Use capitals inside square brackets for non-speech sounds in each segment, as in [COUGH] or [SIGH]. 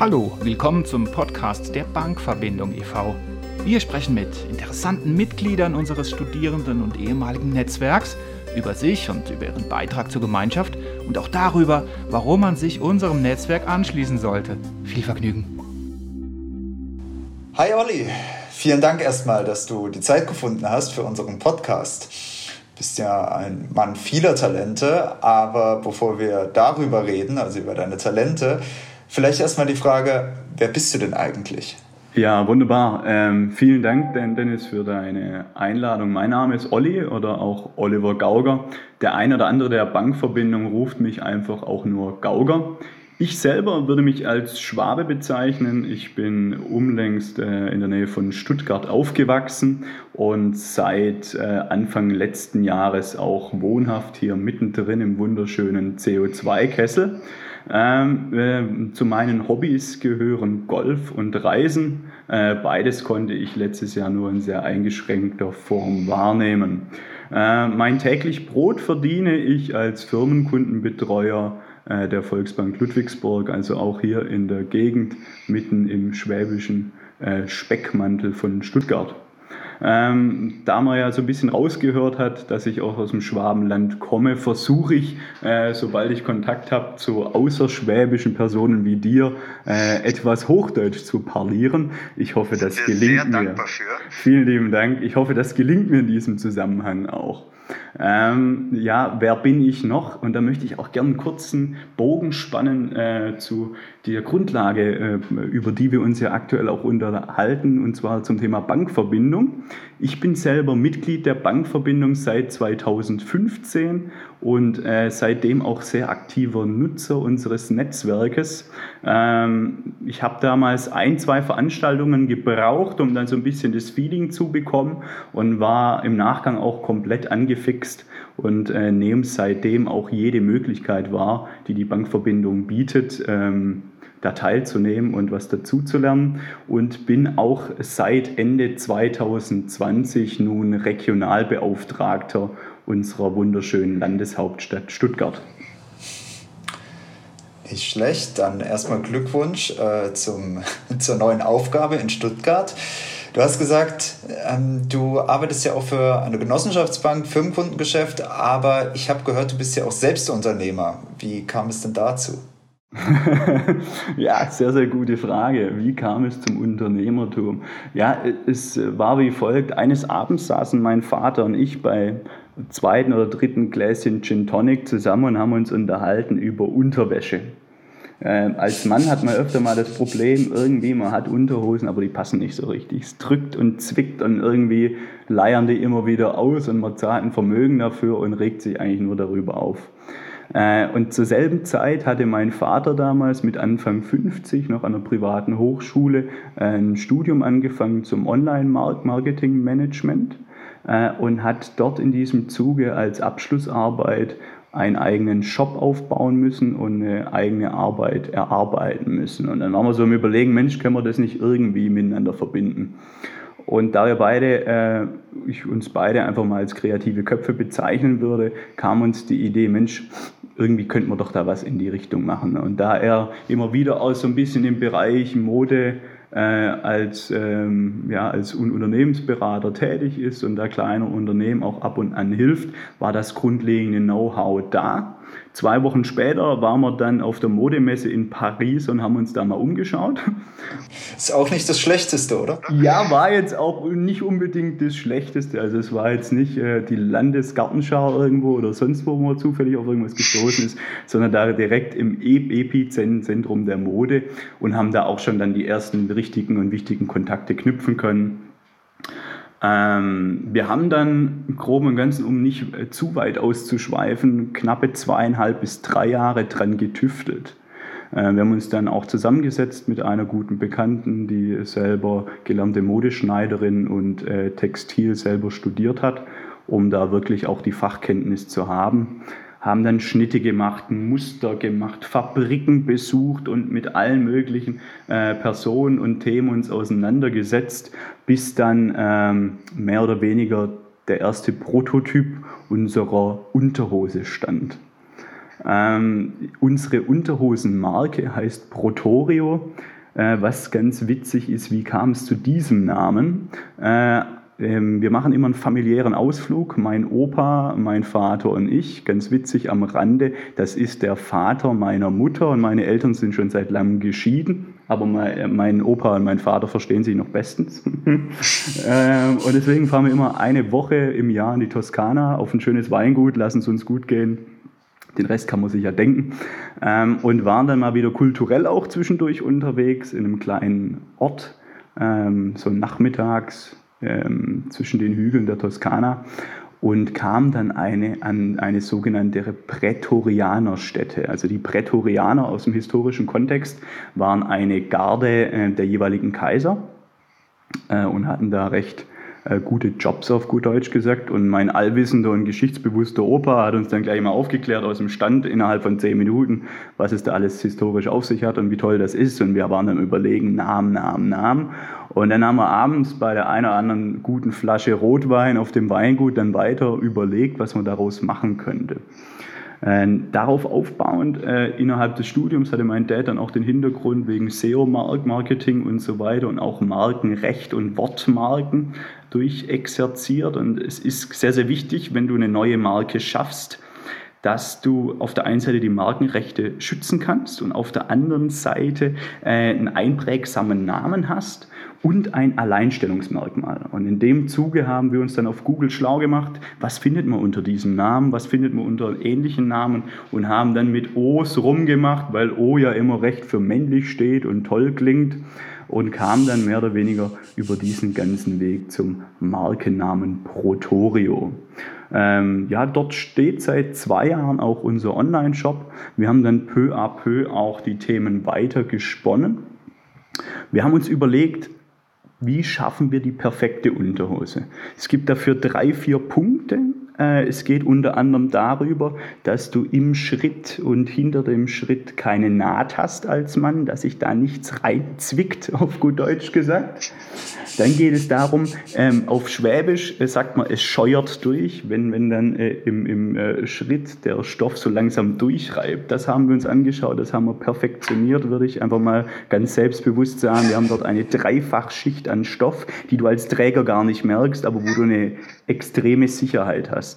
Hallo, willkommen zum Podcast der Bankverbindung e.V. Wir sprechen mit interessanten Mitgliedern unseres Studierenden- und ehemaligen Netzwerks über sich und über ihren Beitrag zur Gemeinschaft und auch darüber, warum man sich unserem Netzwerk anschließen sollte. Viel Vergnügen. Hi Olli, vielen Dank erstmal, dass du die Zeit gefunden hast für unseren Podcast. Du bist ja ein Mann vieler Talente, aber bevor wir darüber reden, also über deine Talente, vielleicht erstmal die Frage, wer bist du denn eigentlich? Ja, wunderbar. Ähm, vielen Dank, Dennis, für deine Einladung. Mein Name ist Olli oder auch Oliver Gauger. Der eine oder andere der Bankverbindung ruft mich einfach auch nur Gauger. Ich selber würde mich als Schwabe bezeichnen. Ich bin unlängst äh, in der Nähe von Stuttgart aufgewachsen und seit äh, Anfang letzten Jahres auch wohnhaft hier mittendrin im wunderschönen CO2-Kessel. Ähm, äh, zu meinen Hobbys gehören Golf und Reisen. Äh, beides konnte ich letztes Jahr nur in sehr eingeschränkter Form wahrnehmen. Äh, mein täglich Brot verdiene ich als Firmenkundenbetreuer äh, der Volksbank Ludwigsburg, also auch hier in der Gegend, mitten im schwäbischen äh, Speckmantel von Stuttgart. Ähm, da man ja so ein bisschen rausgehört hat, dass ich auch aus dem Schwabenland komme, versuche ich, äh, sobald ich Kontakt habe zu außerschwäbischen Personen wie dir, äh, etwas Hochdeutsch zu parlieren. Ich hoffe, das gelingt mir. Vielen lieben Dank. Ich hoffe, das gelingt mir in diesem Zusammenhang auch. Ähm, ja, wer bin ich noch? Und da möchte ich auch gerne einen kurzen Bogen spannen äh, zu der Grundlage, äh, über die wir uns ja aktuell auch unterhalten, und zwar zum Thema Bankverbindung. Ich bin selber Mitglied der Bankverbindung seit 2015 und äh, seitdem auch sehr aktiver Nutzer unseres Netzwerkes. Ähm, ich habe damals ein, zwei Veranstaltungen gebraucht, um dann so ein bisschen das Feeling zu bekommen und war im Nachgang auch komplett angefixt und äh, nehme seitdem auch jede Möglichkeit wahr, die die Bankverbindung bietet. Ähm, da teilzunehmen und was dazu zu lernen und bin auch seit Ende 2020 nun Regionalbeauftragter unserer wunderschönen Landeshauptstadt Stuttgart. Nicht schlecht, dann erstmal Glückwunsch äh, zum, [LAUGHS] zur neuen Aufgabe in Stuttgart. Du hast gesagt, ähm, du arbeitest ja auch für eine Genossenschaftsbank, Firmenkundengeschäft, aber ich habe gehört, du bist ja auch Selbstunternehmer. Wie kam es denn dazu? [LAUGHS] ja, sehr, sehr gute Frage. Wie kam es zum Unternehmertum? Ja, es war wie folgt. Eines Abends saßen mein Vater und ich bei zweiten oder dritten Gläschen Gin Tonic zusammen und haben uns unterhalten über Unterwäsche. Ähm, als Mann hat man öfter mal das Problem, irgendwie, man hat Unterhosen, aber die passen nicht so richtig. Es drückt und zwickt und irgendwie leiern die immer wieder aus und man zahlt ein Vermögen dafür und regt sich eigentlich nur darüber auf. Äh, und zur selben Zeit hatte mein Vater damals mit Anfang 50 noch an einer privaten Hochschule äh, ein Studium angefangen zum Online-Marketing-Management äh, und hat dort in diesem Zuge als Abschlussarbeit einen eigenen Shop aufbauen müssen und eine eigene Arbeit erarbeiten müssen. Und dann waren wir so im Überlegen, Mensch, können wir das nicht irgendwie miteinander verbinden? Und da wir beide, äh, ich uns beide einfach mal als kreative Köpfe bezeichnen würde, kam uns die Idee, Mensch, irgendwie könnte man doch da was in die Richtung machen. Und da er immer wieder aus so ein bisschen im Bereich Mode als, ähm, ja, als Unternehmensberater tätig ist und da kleine Unternehmen auch ab und an hilft, war das grundlegende Know-how da. Zwei Wochen später waren wir dann auf der Modemesse in Paris und haben uns da mal umgeschaut. Ist auch nicht das Schlechteste, oder? Ja, war jetzt auch nicht unbedingt das Schlechteste. Also es war jetzt nicht äh, die Landesgartenschau irgendwo oder sonst wo man zufällig auf irgendwas gestoßen ist, sondern da direkt im Epizentrum der Mode und haben da auch schon dann die ersten richtigen und wichtigen Kontakte knüpfen können. Ähm, wir haben dann im Groben und Ganzen, um nicht äh, zu weit auszuschweifen, knappe zweieinhalb bis drei Jahre dran getüftelt. Äh, wir haben uns dann auch zusammengesetzt mit einer guten Bekannten, die selber gelernte Modeschneiderin und äh, Textil selber studiert hat, um da wirklich auch die Fachkenntnis zu haben haben dann Schnitte gemacht, Muster gemacht, Fabriken besucht und mit allen möglichen äh, Personen und Themen uns auseinandergesetzt, bis dann ähm, mehr oder weniger der erste Prototyp unserer Unterhose stand. Ähm, unsere Unterhosenmarke heißt Protorio. Äh, was ganz witzig ist, wie kam es zu diesem Namen? Äh, ähm, wir machen immer einen familiären Ausflug, mein Opa, mein Vater und ich. Ganz witzig am Rande, das ist der Vater meiner Mutter und meine Eltern sind schon seit langem geschieden, aber mein Opa und mein Vater verstehen sich noch bestens. [LAUGHS] Ähm, und deswegen fahren wir immer eine Woche im Jahr in die Toskana auf ein schönes Weingut, lassen es uns gut gehen. Den Rest kann man sich ja denken. Ähm, und waren dann mal wieder kulturell auch zwischendurch unterwegs in einem kleinen Ort, so nachmittags, ähm, zwischen den Hügeln der Toskana und kam dann eine, an eine sogenannte Prätorianerstätte. Also die Prätorianer aus dem historischen Kontext waren eine Garde äh, der jeweiligen Kaiser äh, und hatten da recht gute Jobs auf gut Deutsch gesagt. Und mein allwissender und geschichtsbewusster Opa hat uns dann gleich mal aufgeklärt aus dem Stand innerhalb von zehn Minuten, was es da alles historisch auf sich hat und wie toll das ist. Und wir waren dann überlegen, Namen, Namen, Namen. Und dann haben wir abends bei der einen oder anderen guten Flasche Rotwein auf dem Weingut dann weiter überlegt, was man daraus machen könnte. Äh, darauf aufbauend, äh, innerhalb des Studiums hatte mein Dad dann auch den Hintergrund wegen SEO-Marketing und so weiter und auch Markenrecht und Wortmarken durchexerziert. Und es ist sehr, sehr wichtig, wenn du eine neue Marke schaffst, dass du auf der einen Seite die Markenrechte schützen kannst und auf der anderen Seite äh, einen einprägsamen Namen hast und ein Alleinstellungsmerkmal. Und in dem Zuge haben wir uns dann auf Google schlau gemacht, was findet man unter diesem Namen, was findet man unter ähnlichen Namen und haben dann mit O's rumgemacht, weil O ja immer recht für männlich steht und toll klingt und kam dann mehr oder weniger über diesen ganzen Weg zum Markennamen Protorio. Ähm, ja, dort steht seit zwei Jahren auch unser Online-Shop. Wir haben dann peu à peu auch die Themen weiter gesponnen. Wir haben uns überlegt, wie schaffen wir die perfekte Unterhose? Es gibt dafür drei, vier Punkte. Äh, es geht unter anderem darüber, dass du im Schritt und hinter dem Schritt keine Naht hast als Mann, dass sich da nichts reinzwickt, [LAUGHS] auf gut Deutsch gesagt. Dann geht es darum, ähm, auf Schwäbisch äh, sagt man, es scheuert durch, wenn, wenn dann äh, im, im Schritt der Stoff so langsam durchreibt. Das haben wir uns angeschaut, das haben wir perfektioniert, würde ich einfach mal ganz selbstbewusst sagen. Wir haben dort eine Dreifachschicht an Stoff, die du als Träger gar nicht merkst, aber wo du eine extreme Sicherheit hast.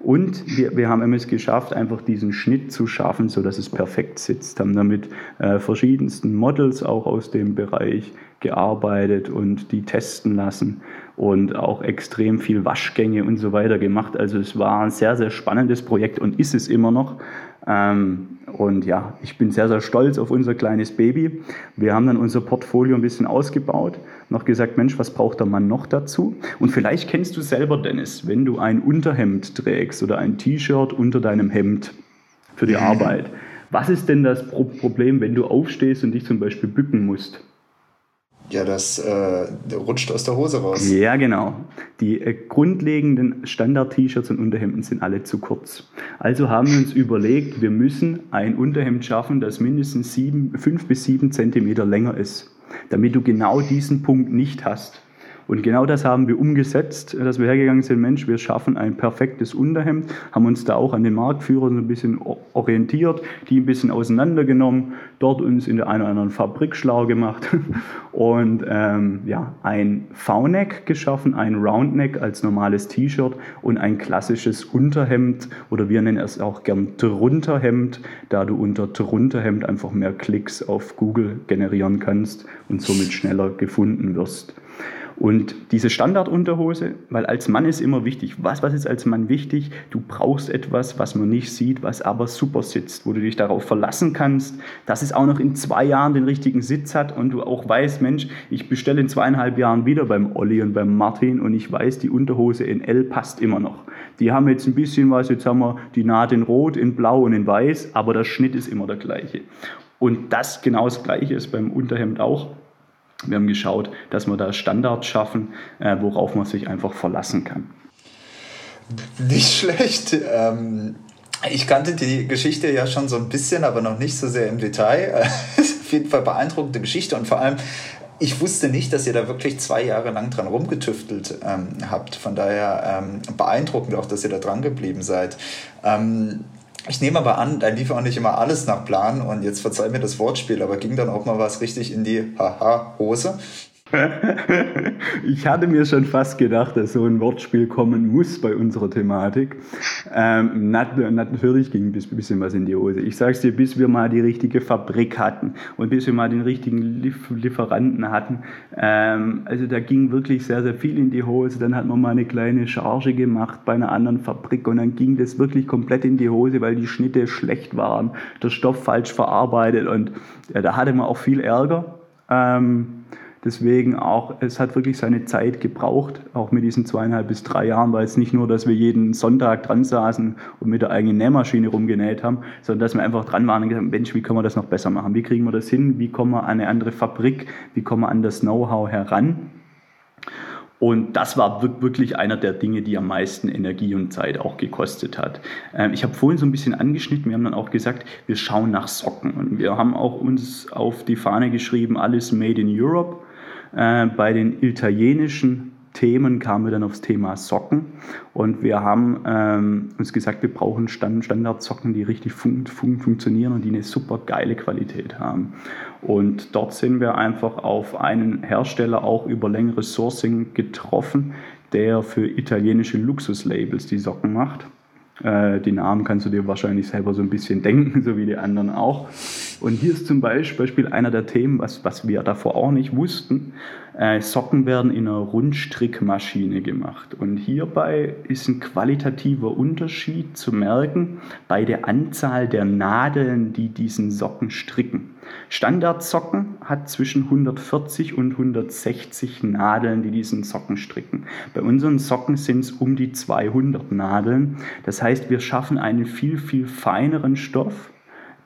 Und wir, wir haben es geschafft, einfach diesen Schnitt zu schaffen, sodass es perfekt sitzt. Haben damit äh, verschiedensten Models auch aus dem Bereich gearbeitet und die testen lassen und auch extrem viel Waschgänge und so weiter gemacht. Also es war ein sehr, sehr spannendes Projekt und ist es immer noch. Ähm, und ja, ich bin sehr, sehr stolz auf unser kleines Baby. Wir haben dann unser Portfolio ein bisschen ausgebaut, noch gesagt, Mensch, was braucht der Mann noch dazu? Und vielleicht kennst du selber, Dennis, wenn du ein Unterhemd trägst oder ein T-Shirt unter deinem Hemd für die Arbeit. Was ist denn das Problem, wenn du aufstehst und dich zum Beispiel bücken musst? Ja, das äh, rutscht aus der Hose raus. Ja, genau. Die äh, grundlegenden Standard-T-Shirts und Unterhemden sind alle zu kurz. Also haben wir uns überlegt, wir müssen ein Unterhemd schaffen, das mindestens sieben, fünf bis sieben Zentimeter länger ist, damit du genau diesen Punkt nicht hast. Und genau das haben wir umgesetzt, dass wir hergegangen sind, Mensch, wir schaffen ein perfektes Unterhemd, haben uns da auch an den Marktführern ein bisschen orientiert, die ein bisschen auseinandergenommen, dort uns in der einen oder anderen Fabrik schlau gemacht [LAUGHS] und ähm, ja, ein V-Neck geschaffen, ein Roundneck als normales T-Shirt und ein klassisches Unterhemd oder wir nennen es auch gern Drunterhemd, da du unter Drunterhemd einfach mehr Klicks auf Google generieren kannst und somit schneller gefunden wirst. Und diese Standardunterhose, weil als Mann ist immer wichtig, was, was ist als Mann wichtig? Du brauchst etwas, was man nicht sieht, was aber super sitzt, wo du dich darauf verlassen kannst, dass es auch noch in zwei Jahren den richtigen Sitz hat und du auch weißt, Mensch, ich bestelle in zweieinhalb Jahren wieder beim Olli und beim Martin und ich weiß, die Unterhose in L passt immer noch. Die haben jetzt ein bisschen was, jetzt haben wir die Naht in Rot, in Blau und in Weiß, aber der Schnitt ist immer der gleiche. Und das genau das Gleiche ist beim Unterhemd auch. Wir haben geschaut, dass wir da Standards schaffen, äh, worauf man sich einfach verlassen kann. Nicht schlecht. Ähm, ich kannte die Geschichte ja schon so ein bisschen, aber noch nicht so sehr im Detail. [LAUGHS] auf jeden Fall beeindruckende Geschichte und vor allem, ich wusste nicht, dass ihr da wirklich zwei Jahre lang dran rumgetüftelt ähm, habt. Von daher ähm, beeindruckend auch, dass ihr da dran geblieben seid. Ähm, Ich nehme aber an, da lief auch nicht immer alles nach Plan und jetzt verzeih mir das Wortspiel, aber ging dann auch mal was richtig in die Haha-Hose? [LAUGHS] ich hatte mir schon fast gedacht, dass so ein Wortspiel kommen muss bei unserer Thematik. Ähm, nat natürlich ging ein bisschen was in die Hose. Ich sag's dir, bis wir mal die richtige Fabrik hatten und bis wir mal den richtigen Liefer Lieferanten hatten. Ähm, also da ging wirklich sehr, sehr viel in die Hose. Dann hat man mal eine kleine Charge gemacht bei einer anderen Fabrik und dann ging das wirklich komplett in die Hose, weil die Schnitte schlecht waren, der Stoff falsch verarbeitet und ja, da hatte man auch viel Ärger. Ähm, Deswegen auch, es hat wirklich seine Zeit gebraucht, auch mit diesen zweieinhalb bis drei Jahren, weil es nicht nur, dass wir jeden Sonntag dran saßen und mit der eigenen Nähmaschine rumgenäht haben, sondern dass wir einfach dran waren und gesagt haben, Mensch, wie können wir das noch besser machen? Wie kriegen wir das hin? Wie kommen wir an eine andere Fabrik? Wie kommen wir an das Know-how heran? Und das war wirklich einer der Dinge, die am meisten Energie und Zeit auch gekostet hat. Ähm, ich habe vorhin so ein bisschen angeschnitten, wir haben dann auch gesagt, wir schauen nach Socken. Und wir haben auch uns auf die Fahne geschrieben, alles Made in Europe. Äh, bei den italienischen Themen kamen wir dann aufs Thema Socken und wir haben ähm, uns gesagt, wir brauchen Stand Standardsocken, die richtig fun fun funktionieren und die eine super geile Qualität haben. Und dort sind wir einfach auf einen Hersteller auch über längeres Sourcing getroffen, der für italienische Luxuslabels die Socken macht. Äh, die Namen kannst du dir wahrscheinlich selber so ein bisschen denken, [LAUGHS] so wie die anderen auch. Und hier ist zum Beispiel einer der Themen, was, was wir davor auch nicht wussten. Äh, Socken werden in einer Rundstrickmaschine gemacht. Und hierbei ist ein qualitativer Unterschied zu merken bei der Anzahl der Nadeln, die diesen Socken stricken. Standardsocken hat zwischen 140 und 160 Nadeln, die diesen Socken stricken. Bei unseren Socken sind es um die 200 Nadeln. Das heißt, wir schaffen einen viel, viel feineren Stoff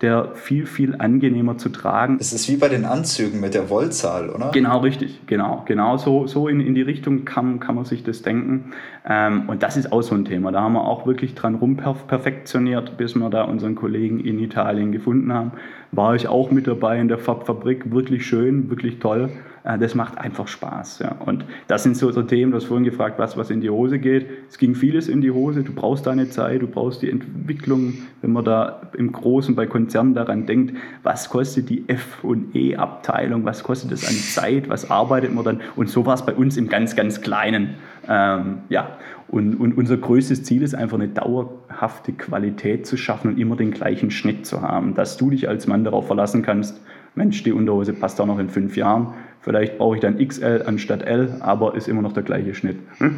der viel, viel angenehmer zu tragen. Es ist wie bei den Anzügen mit der Wollzahl, oder? Genau, richtig, genau. Genau so, so in, in die Richtung kann, kann man sich das denken. Ähm, und das ist auch so ein Thema. Da haben wir auch wirklich dran rumperfektioniert, bis wir da unseren Kollegen in Italien gefunden haben. War ich auch mit dabei in der Fabrik, wirklich schön, wirklich toll. Äh, das macht einfach Spaß. Ja. Und das sind so, so Themen, du hast vorhin gefragt, was, was in die Hose geht. Es ging vieles in die Hose. Du brauchst deine Zeit, du brauchst die Entwicklung. Wenn man da im Großen bei Konzernen daran denkt, was kostet die F- und E-Abteilung, was kostet das an Zeit, was arbeitet man dann? Und so war es bei uns im ganz, ganz Kleinen. Ähm, ja. Und, und unser größtes Ziel ist einfach eine dauerhafte Qualität zu schaffen und immer den gleichen Schnitt zu haben, dass du dich als Mann darauf verlassen kannst, Mensch, die Unterhose passt auch noch in fünf Jahren. Vielleicht brauche ich dann XL anstatt L, aber ist immer noch der gleiche Schnitt. [LAUGHS]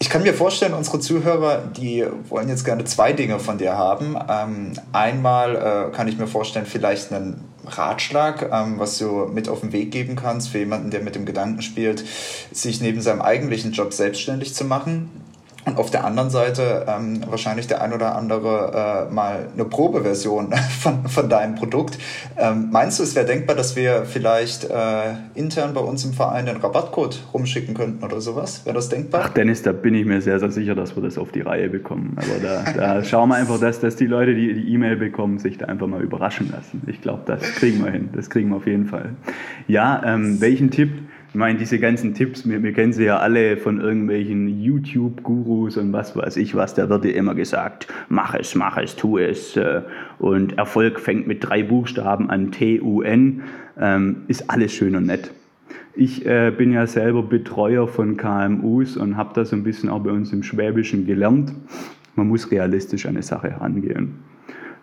Ich kann mir vorstellen, unsere Zuhörer, die wollen jetzt gerne zwei Dinge von dir haben. Ähm, einmal äh, kann ich mir vorstellen, vielleicht einen Ratschlag, ähm, was du mit auf den Weg geben kannst für jemanden, der mit dem Gedanken spielt, sich neben seinem eigentlichen Job selbstständig zu machen. Und auf der anderen Seite ähm, wahrscheinlich der ein oder andere äh, mal eine Probeversion [LAUGHS] von, von deinem Produkt. Ähm, meinst du, es wäre denkbar, dass wir vielleicht äh, intern bei uns im Verein den Rabattcode rumschicken könnten oder sowas? Wäre das denkbar? Ach Dennis, da bin ich mir sehr, sehr sicher, dass wir das auf die Reihe bekommen. Aber da, da [LAUGHS] schauen wir einfach, dass, dass die Leute, die die E-Mail bekommen, sich da einfach mal überraschen lassen. Ich glaube, das kriegen wir hin. Das kriegen wir auf jeden Fall. Ja, ähm, welchen Tipp ich meine, diese ganzen Tipps, wir, wir kennen sie ja alle von irgendwelchen YouTube-Gurus und was weiß ich was, da wird dir immer gesagt, mach es, mach es, tu es. Äh, und Erfolg fängt mit drei Buchstaben an, T-U-N, ähm, ist alles schön und nett. Ich äh, bin ja selber Betreuer von KMUs und habe das ein bisschen auch bei uns im Schwäbischen gelernt. Man muss realistisch an eine Sache herangehen.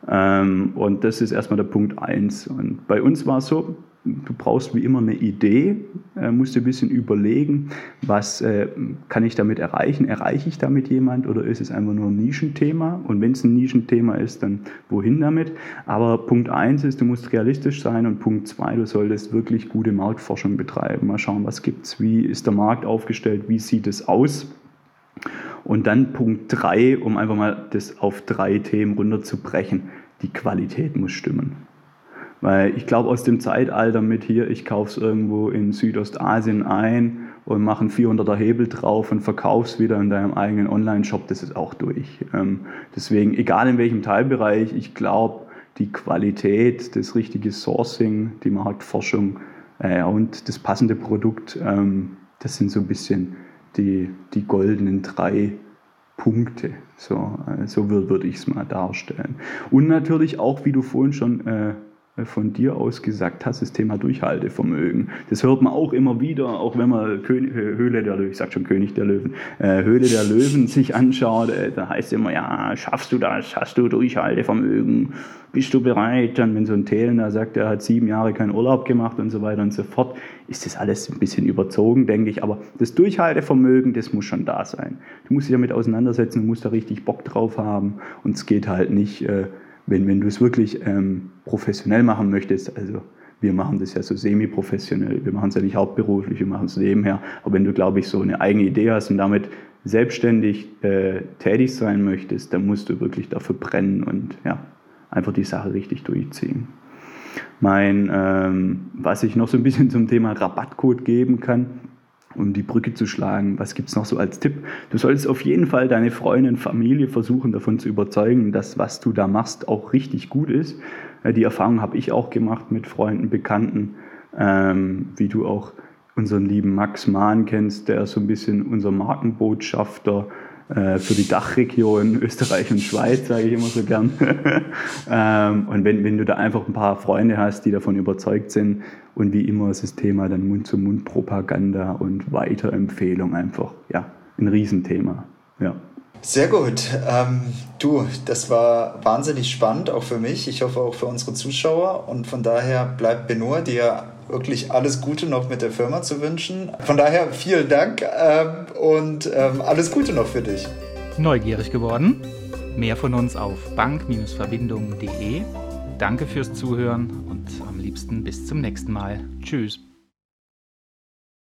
Ähm, und das ist erstmal der Punkt eins. Und bei uns war es so, du brauchst wie immer eine Idee, äh, musst dir ein bisschen überlegen, was äh, kann ich damit erreichen? Erreiche ich damit jemand oder ist es einfach nur ein Nischenthema? Und wenn es ein Nischenthema ist, dann wohin damit? Aber Punkt eins ist, du musst realistisch sein und Punkt zwei, du solltest wirklich gute Marktforschung betreiben. Mal schauen, was gibt's, wie ist der Markt aufgestellt, wie sieht es aus? Und dann Punkt drei, um einfach mal das auf drei Themen runterzubrechen, die Qualität muss stimmen. Weil ich glaube, aus dem Zeitalter mit hier, ich kaufe es irgendwo in Südostasien ein und mache einen 400er Hebel drauf und verkaufe es wieder in deinem eigenen Online-Shop, das ist auch durch. Ähm, deswegen, egal in welchem Teilbereich, ich glaube, die Qualität, das richtige Sourcing, die Marktforschung äh, und das passende Produkt, ähm, das sind so ein bisschen die, die goldenen drei Punkte. So, äh, so würde ich es mal darstellen. Und natürlich auch, wie du vorhin schon äh, von dir aus gesagt hast, das Thema Durchhaltevermögen. Das hört man auch immer wieder, auch wenn man König, äh, Höhle der Löwen, ich sag schon König der Löwen, äh, Höhle der Löwen [LAUGHS] sich anschaut, äh, da heißt es immer, ja, schaffst du das, hast du Durchhaltevermögen, bist du bereit? Dann, wenn so ein Thelen sagt, er hat sieben Jahre keinen Urlaub gemacht und so weiter und so fort, ist das alles ein bisschen überzogen, denke ich. Aber das Durchhaltevermögen, das muss schon da sein. Du musst dich damit auseinandersetzen, du musst da richtig Bock drauf haben und es geht halt nicht, äh, wenn, wenn du es wirklich ähm, professionell machen möchtest, also wir machen das ja so semi-professionell, wir machen es ja nicht hauptberuflich, wir machen es nebenher, aber wenn du, glaube ich, so eine eigene Idee hast und damit selbstständig äh, tätig sein möchtest, dann musst du wirklich dafür brennen und ja, einfach die Sache richtig durchziehen. Mein, ähm, was ich noch so ein bisschen zum Thema Rabattcode geben kann, um die Brücke zu schlagen. Was gibt es noch so als Tipp? Du solltest auf jeden Fall deine Freundin, Familie versuchen davon zu überzeugen, dass was du da machst auch richtig gut ist. Äh, die Erfahrung habe ich auch gemacht mit Freunden, Bekannten, ähm, wie du auch unseren lieben Max Mahn kennst, der ist so ein bisschen unser Markenbotschafter äh, für die Dachregion Österreich und Schweiz, sage ich immer so gern. [LAUGHS] ähm, und wenn, wenn du da einfach ein paar Freunde hast, die davon überzeugt sind und wie immer ist das Thema dann Mund-zu-Mund-Propaganda und Weiterempfehlung einfach, ja, ein Riesenthema. Ja. Sehr gut. Ähm, du, das war wahnsinnig spannend, auch für mich. Ich hoffe auch für unsere Zuschauer. Und von daher bleibt Benur dir wirklich alles Gute noch mit der Firma zu wünschen. Von daher vielen Dank ähm, und ähm, alles Gute noch für dich. Neugierig geworden? Mehr von uns auf bank-verbindungen.de. Danke fürs Zuhören und am liebsten bis zum nächsten Mal. Tschüss.